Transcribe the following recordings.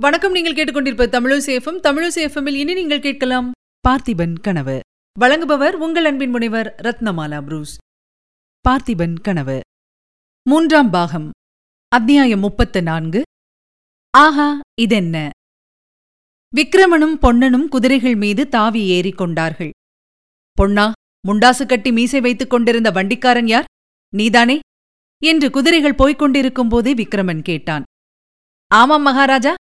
வணக்கம். நீங்கள் கேட்டுக்கொண்டிருப்ப தமிழசேஃபம் தமிழசேஃபமில் இனி நீங்கள் கேட்கலாம் பார்த்திபன் கனவு. வழங்குபவர் உங்கள் அன்பின் முனைவர் ரத்னமாலா புரூஸ். பார்த்திபன் கனவு. மூன்றாம் பாகம். அத்தியாயம் முப்பத்து நான்கு. ஆஹா இதென்ன? விக்ரமனும் பொன்னனும் குதிரைகள் மீது தாவி ஏறிக் கொண்டார்கள். பொன்னா முண்டாசு கட்டி மீசை வைத்துக் கொண்டிருந்த வண்டிக்காரன் யார்? நீதானே? என்று குதிரைகள் போய்க் கொண்டிருக்கும் போதே விக்ரமன் கேட்டான். ஆமாம் மகாராஜா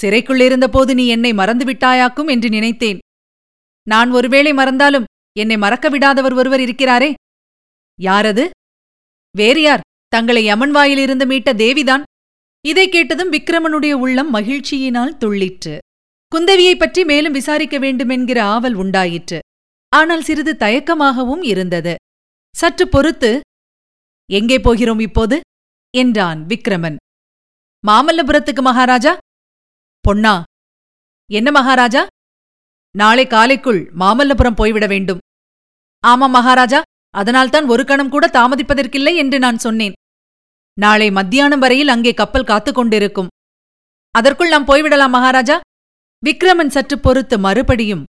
சிறைக்குள்ளிருந்தபோது நீ என்னை மறந்துவிட்டாயாக்கும் என்று நினைத்தேன். நான் ஒருவேளை மறந்தாலும் என்னை மறக்க விடாதவர் ஒருவர் இருக்கிறாரே? யாரது? வேறு யார்? தங்களை யமன் வாயிலிருந்து மீட்ட தேவிதான்? இதைக் கேட்டதும் விக்ரமனுடைய உள்ளம் மகிழ்ச்சியினால் துள்ளிற்று. குந்தவியைப் பற்றி மேலும் விசாரிக்க வேண்டுமென்கிற ஆவல் உண்டாயிற்று. ஆனால் சிறிது தயக்கமாகவும் இருந்தது. சற்று பொறுத்து எங்கே போகிறோம் இப்போது? என்றான் விக்ரமன். மாமல்லபுரத்துக்கு மகாராஜா! பொன்னா? என்ன மகாராஜா? நாளை காலைக்குள் மாமல்லபுரம் போய்விட வேண்டும். ஆமாம் மகாராஜா அதனால்தான் ஒரு கணம் கூட தாமதிப்பதற்கில்லை என்று நான் சொன்னேன். நாளை மத்தியானம் வரையில் அங்கே கப்பல் காத்துக் கொண்டிருக்கும். அதற்குள் நாம் போய்விடலாம் மகாராஜா. விக்ரமன் சற்று பொறுத்து மறுபடியும்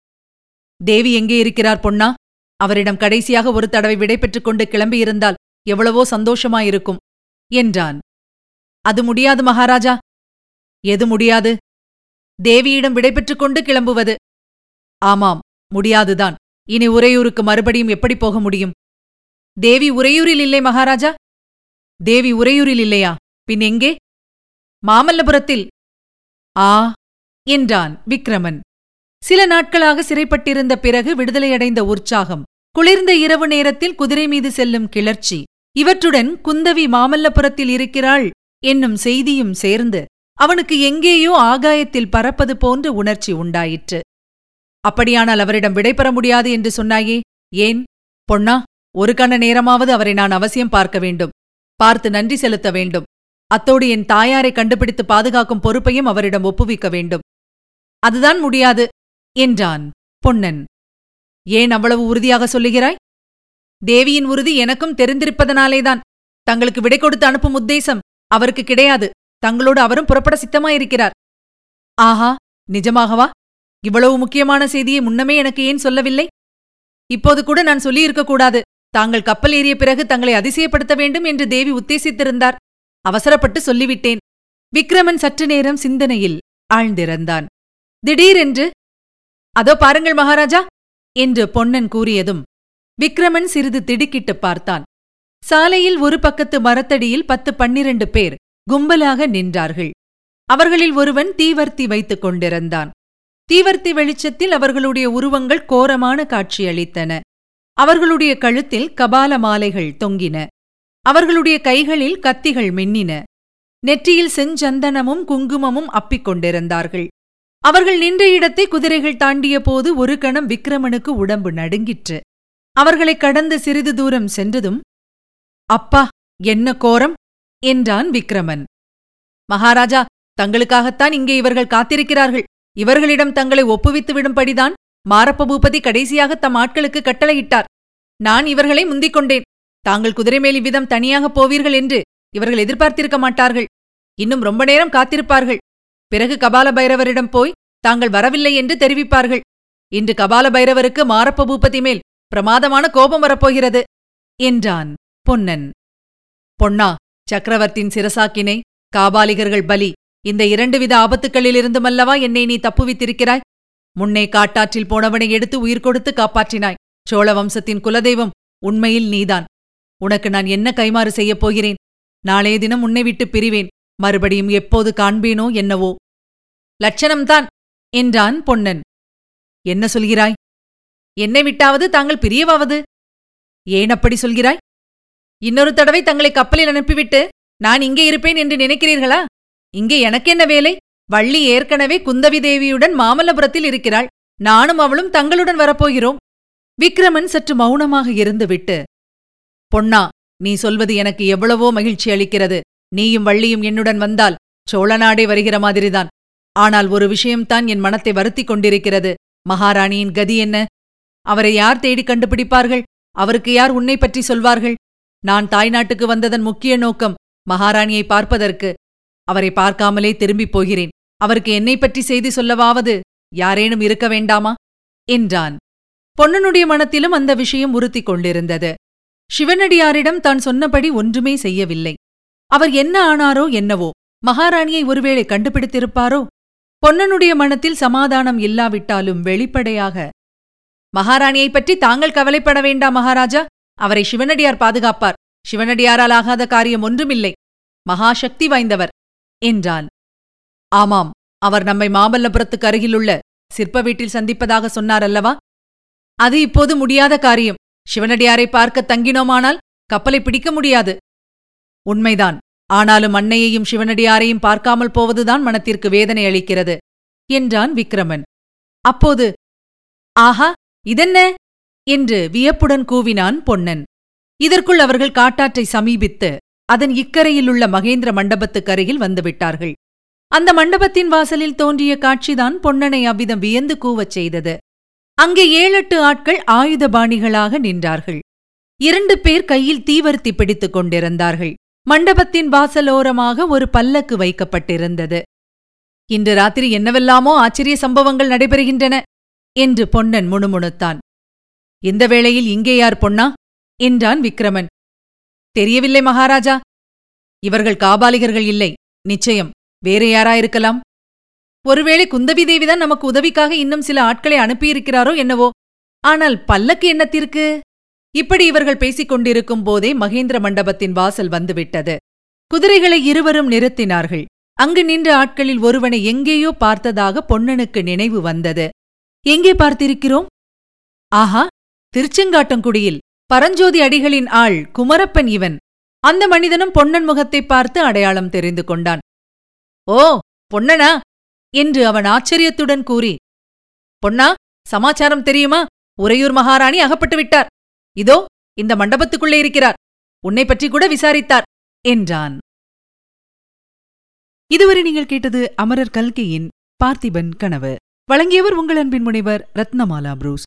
தேவி எங்கே இருக்கிறார் பொன்னா? அவரிடம் கடைசியாக ஒரு தடவை விடைபெற்றுக் கொண்டு கிளம்பியிருந்தால் எவ்வளவோ சந்தோஷமாயிருக்கும் என்றான். அது முடியாது மகாராஜா. எது முடியாது? தேவியிடம் விடைபெற்றுக் கொண்டு கிளம்புவது. ஆமாம் முடியாதுதான். இனி உறையூருக்கு மறுபடியும் எப்படி போக முடியும்? தேவி உறையூரில் இல்லை மகாராஜா? தேவி உறையூரில் இல்லையா? பின் எங்கே? மாமல்லபுரத்தில். ஆ என்றான் விக்ரமன். சில நாட்களாக சிறைப்பட்டிருந்த பிறகு விடுதலையடைந்த உற்சாகம் குளிர்ந்த இரவு நேரத்தில் குதிரை மீது செல்லும் கிளர்ச்சி இவற்றுடன் குந்தவி மாமல்லபுரத்தில் இருக்கிறாள் என்னும் செய்தியும் சேர்ந்து அவனுக்கு எங்கேயோ ஆகாயத்தில் பறப்பது போன்ற உணர்ச்சி உண்டாயிற்று. அப்படியானால் அவரிடம் விடைபெற முடியாது என்று சொன்னாயே ஏன்? பொன்னா ஒரு கண நேரமாவது அவரை நான் அவசியம் பார்க்க வேண்டும். பார்த்து நன்றி செலுத்த வேண்டும். அத்தோடு என் தாயாரை கண்டுபிடித்து பாதுகாக்கும் பொறுப்பையும் அவரிடம் ஒப்புவிக்க வேண்டும். அதுதான் முடியாது என்றான் பொன்னன். ஏன் அவ்வளவு உறுதியாக சொல்லுகிறாய்? தேவியின் உறுதி எனக்கும் தெரிந்திருப்பதனாலேதான். தங்களுக்கு விடை கொடுத்து அனுப்பும் உத்தேசம் அவருக்கு கிடையாது. தங்களோடு அவரும் புறப்பட சித்தமாயிருக்கிறார். ஆஹா நிஜமாகவா? இவ்வளவு முக்கியமான செய்தியை முன்னமே எனக்கு ஏன் சொல்லவில்லை? இப்போது கூட நான் சொல்லியிருக்கக் கூடாது தாங்கள் கப்பல் ஏறிய பிறகு தங்களை அதிசயப்படுத்த வேண்டும் என்று தேவி உத்தேசித்திருந்தார். அவசரப்பட்டு சொல்லிவிட்டேன். விக்ரமன் சற்று நேரம் சிந்தனையில் ஆழ்ந்திருந்தான் திடீரென்று அதோ பாருங்கள் மகாராஜா என்று பொன்னன் கூறியதும் விக்ரமன் சிறிது திடுக்கிட்டுப் பார்த்தான். சாலையில் ஒரு பக்கத்து மரத்தடியில் பத்து பன்னிரண்டு பேர் கும்பலாக நின்றார்கள். அவர்களில் ஒருவன் தீவர்த்தி வைத்துக் கொண்டிருந்தான். தீவர்த்தி வெளிச்சத்தில் அவர்களுடைய உருவங்கள் கோரமான காட்சியளித்தன. அவர்களுடைய கழுத்தில் கபால மாலைகள் தொங்கின. அவர்களுடைய கைகளில் கத்திகள் மின்னின. நெற்றியில் செஞ்சந்தனமும் குங்குமமும் அப்பிக் கொண்டிருந்தார்கள். அவர்கள் நின்ற இடத்தை குதிரைகள் தாண்டிய போது ஒரு கணம் விக்ரமனுக்கு உடம்பு நடுங்கிற்று. அவர்களைக் கடந்து சிறிது தூரம் சென்றதும் அப்பா என்ன கோரம்? என்றான் விக்ரமன். மகாராஜா தங்களுக்காகத்தான் இங்கே இவர்கள் காத்திருக்கிறார்கள். இவர்களிடம் தங்களை ஒப்புவித்து விடும்படிதான் மாரப்ப பூபதி கடைசியாக தம் ஆட்களுக்கு கட்டளையிட்டார். நான் இவர்களை முந்திக் கொண்டேன். தாங்கள் குதிரைமேல் இவ்விதம் தனியாகப் போவீர்கள் என்று இவர்கள் எதிர்பார்த்திருக்க மாட்டார்கள். இன்னும் ரொம்ப நேரம் காத்திருப்பார்கள். பிறகு கபால பைரவரிடம் போய் தாங்கள் வரவில்லை என்று தெரிவிப்பார்கள். இன்று கபால பைரவருக்கு மாரப்ப பூபதி மேல் பிரமாதமான கோபம் வரப்போகிறது என்றான் பொன்னன். பொன்னா சக்கரவர்த்தின் சிரசாக்கினை காபாலிகர்கள் பலி இந்த இரண்டு வித ஆபத்துக்களிலிருந்துமல்லவா என்னை நீ தப்புவித்திருக்கிறாய்? முன்னே காட்டாற்றில் போனவனை எடுத்து உயிர் கொடுத்து காப்பாற்றினாய். சோழ வம்சத்தின் குலதெய்வம் உண்மையில் நீதான். உனக்கு நான் என்ன கைமாறு செய்யப் போகிறேன்? நாளைய தினம் உன்னை விட்டு பிரிவேன். மறுபடியும் எப்போது காண்பேனோ என்னவோ. லட்சணம்தான் என்றான் பொன்னன். என்ன சொல்கிறாய்? என்னை விட்டாவது தாங்கள் பிரியவாவது? ஏன் அப்படி சொல்கிறாய்? இன்னொரு தடவை தங்களை கப்பலில் அனுப்பிவிட்டு நான் இங்கே இருப்பேன் என்று நினைக்கிறீர்களா? இங்கே எனக்கென்ன வேலை? வள்ளி ஏற்கனவே குந்தவி தேவியுடன் மாமல்லபுரத்தில் இருக்கிறாள். நானும் அவளும் தங்களுடன் வரப்போகிறோம். விக்ரமன் சற்று மௌனமாக இருந்துவிட்டு பொன்னா நீ சொல்வது எனக்கு எவ்வளவோ மகிழ்ச்சி அளிக்கிறது. நீயும் வள்ளியும் என்னுடன் வந்தால் சோழநாடே வருகிற மாதிரிதான். ஆனால் ஒரு விஷயம்தான் என் மனத்தை வருத்திக் கொண்டிருக்கிறது. மகாராணியின் கதி என்ன? அவரை யார் தேடி கண்டுபிடிப்பார்கள்? அவருக்கு யார் உன்னை பற்றி சொல்வார்கள்? நான் தாய்நாட்டுக்கு வந்ததன் முக்கிய நோக்கம் மகாராணியை பார்ப்பதற்கு. அவரை பார்க்காமலே திரும்பிப் போகிறேன். அவருக்கு என்னை பற்றி செய்தி சொல்லவாவது யாரேனும் இருக்க வேண்டாமா? என்றான். பொன்னனுடைய மனத்திலும் அந்த விஷயம் உறுத்திக் கொண்டிருந்தது. சிவனடியாரிடம் தான் சொன்னபடி ஒன்றுமே செய்யவில்லை. அவர் என்ன ஆனாரோ என்னவோ மகாராணியை ஒருவேளை கண்டுபிடித்திருப்பாரோ? பொன்னனுடைய மனத்தில் சமாதானம் இல்லாவிட்டாலும் வெளிப்படையாக மகாராணியைப் பற்றி தாங்கள் கவலைப்பட வேண்டாம் மகாராஜா. அவரை சிவனடியார் பாதுகாப்பார். சிவனடியாரால் ஆகாத காரியம் ஒன்றுமில்லை. மகாசக்தி வாய்ந்தவர். என்றான். ஆமாம் அவர் நம்மை மாமல்லபுரத்துக்கு அருகிலுள்ள சிற்ப வீட்டில் சந்திப்பதாக சொன்னார் அல்லவா? அது இப்போது முடியாத காரியம். சிவனடியாரை பார்க்க தங்கினோமானால் கப்பலை பிடிக்க முடியாது. உண்மைதான். ஆனாலும் அன்னையையும் சிவனடியாரையும் பார்க்காமல் போவதுதான் மனத்திற்கு வேதனை அளிக்கிறது என்றான் விக்ரமன். அப்போது ஆஹா இதென்ன? என்று வியப்புடன் கூவினான் பொன்னன். இதற்குள் அவர்கள் காட்டாற்றை சமீபித்து அதன் இக்கரையிலுள்ள மகேந்திர மண்டபத்துக்கு அருகில் வந்துவிட்டார்கள் அந்த மண்டபத்தின் வாசலில் தோன்றிய காட்சிதான் பொன்னனை அவ்விதம் வியந்து கூவச் செய்தது. அங்கே ஏழெட்டு ஆட்கள் ஆயுதபாணிகளாக நின்றார்கள். இரண்டு பேர் கையில் தீவர்த்தி பிடித்துக் கொண்டிருந்தார்கள். மண்டபத்தின் வாசலோரமாக ஒரு பல்லக்கு வைக்கப்பட்டிருந்தது. இன்று ராத்திரி என்னவெல்லாமோ ஆச்சரிய சம்பவங்கள் நடைபெறுகின்றன என்று பொன்னன் முணுமுணுத்தான். இந்த வேளையில் இங்கே யார் பொன்னா? என்றான் விக்ரமன். தெரியவில்லை மகாராஜா. இவர்கள் காபாலிகர்கள் இல்லை. நிச்சயம் வேற யாராயிருக்கலாம்? ஒருவேளை குந்தவி தேவிதான் நமக்கு உதவிக்காக இன்னும் சில ஆட்களை அனுப்பியிருக்கிறாரோ என்னவோ? ஆனால் பல்லக்கு என்னத்திற்கு? இப்படி இவர்கள் பேசிக் கொண்டிருக்கும் போதே மகேந்திர மண்டபத்தின் வாசல் வந்துவிட்டது. குதிரைகளை இருவரும் நிறுத்தினார்கள். அங்கு நின்ற ஆட்களில் ஒருவனை எங்கேயோ பார்த்ததாக பொன்னனுக்கு நினைவு வந்தது. எங்கே பார்த்திருக்கிறோம்? ஆஹா திருச்செங்காட்டங்குடியில் பரஞ்சோதி அடிகளின் ஆள் குமரப்பன் இவன். அந்த மனிதனும் பொன்னன் முகத்தை பார்த்து அடையாளம் தெரிந்து கொண்டான். ஓ பொன்னனா? என்று அவன் ஆச்சரியத்துடன் கூறி பொன்னா சமாச்சாரம் தெரியுமா? உறையூர் மகாராணி அகப்பட்டு விட்டார். இதோ இந்த மண்டபத்துக்குள்ளே இருக்கிறார். உன்னை பற்றி கூட விசாரித்தார் என்றான். இதுவரை நீங்கள் கேட்டது அமரர் கல்கையின் பார்த்திபன் கனவு. வழங்கியவர் உங்கள் அன்பின் முனைவர் ரத்னமாலா புரூஸ்.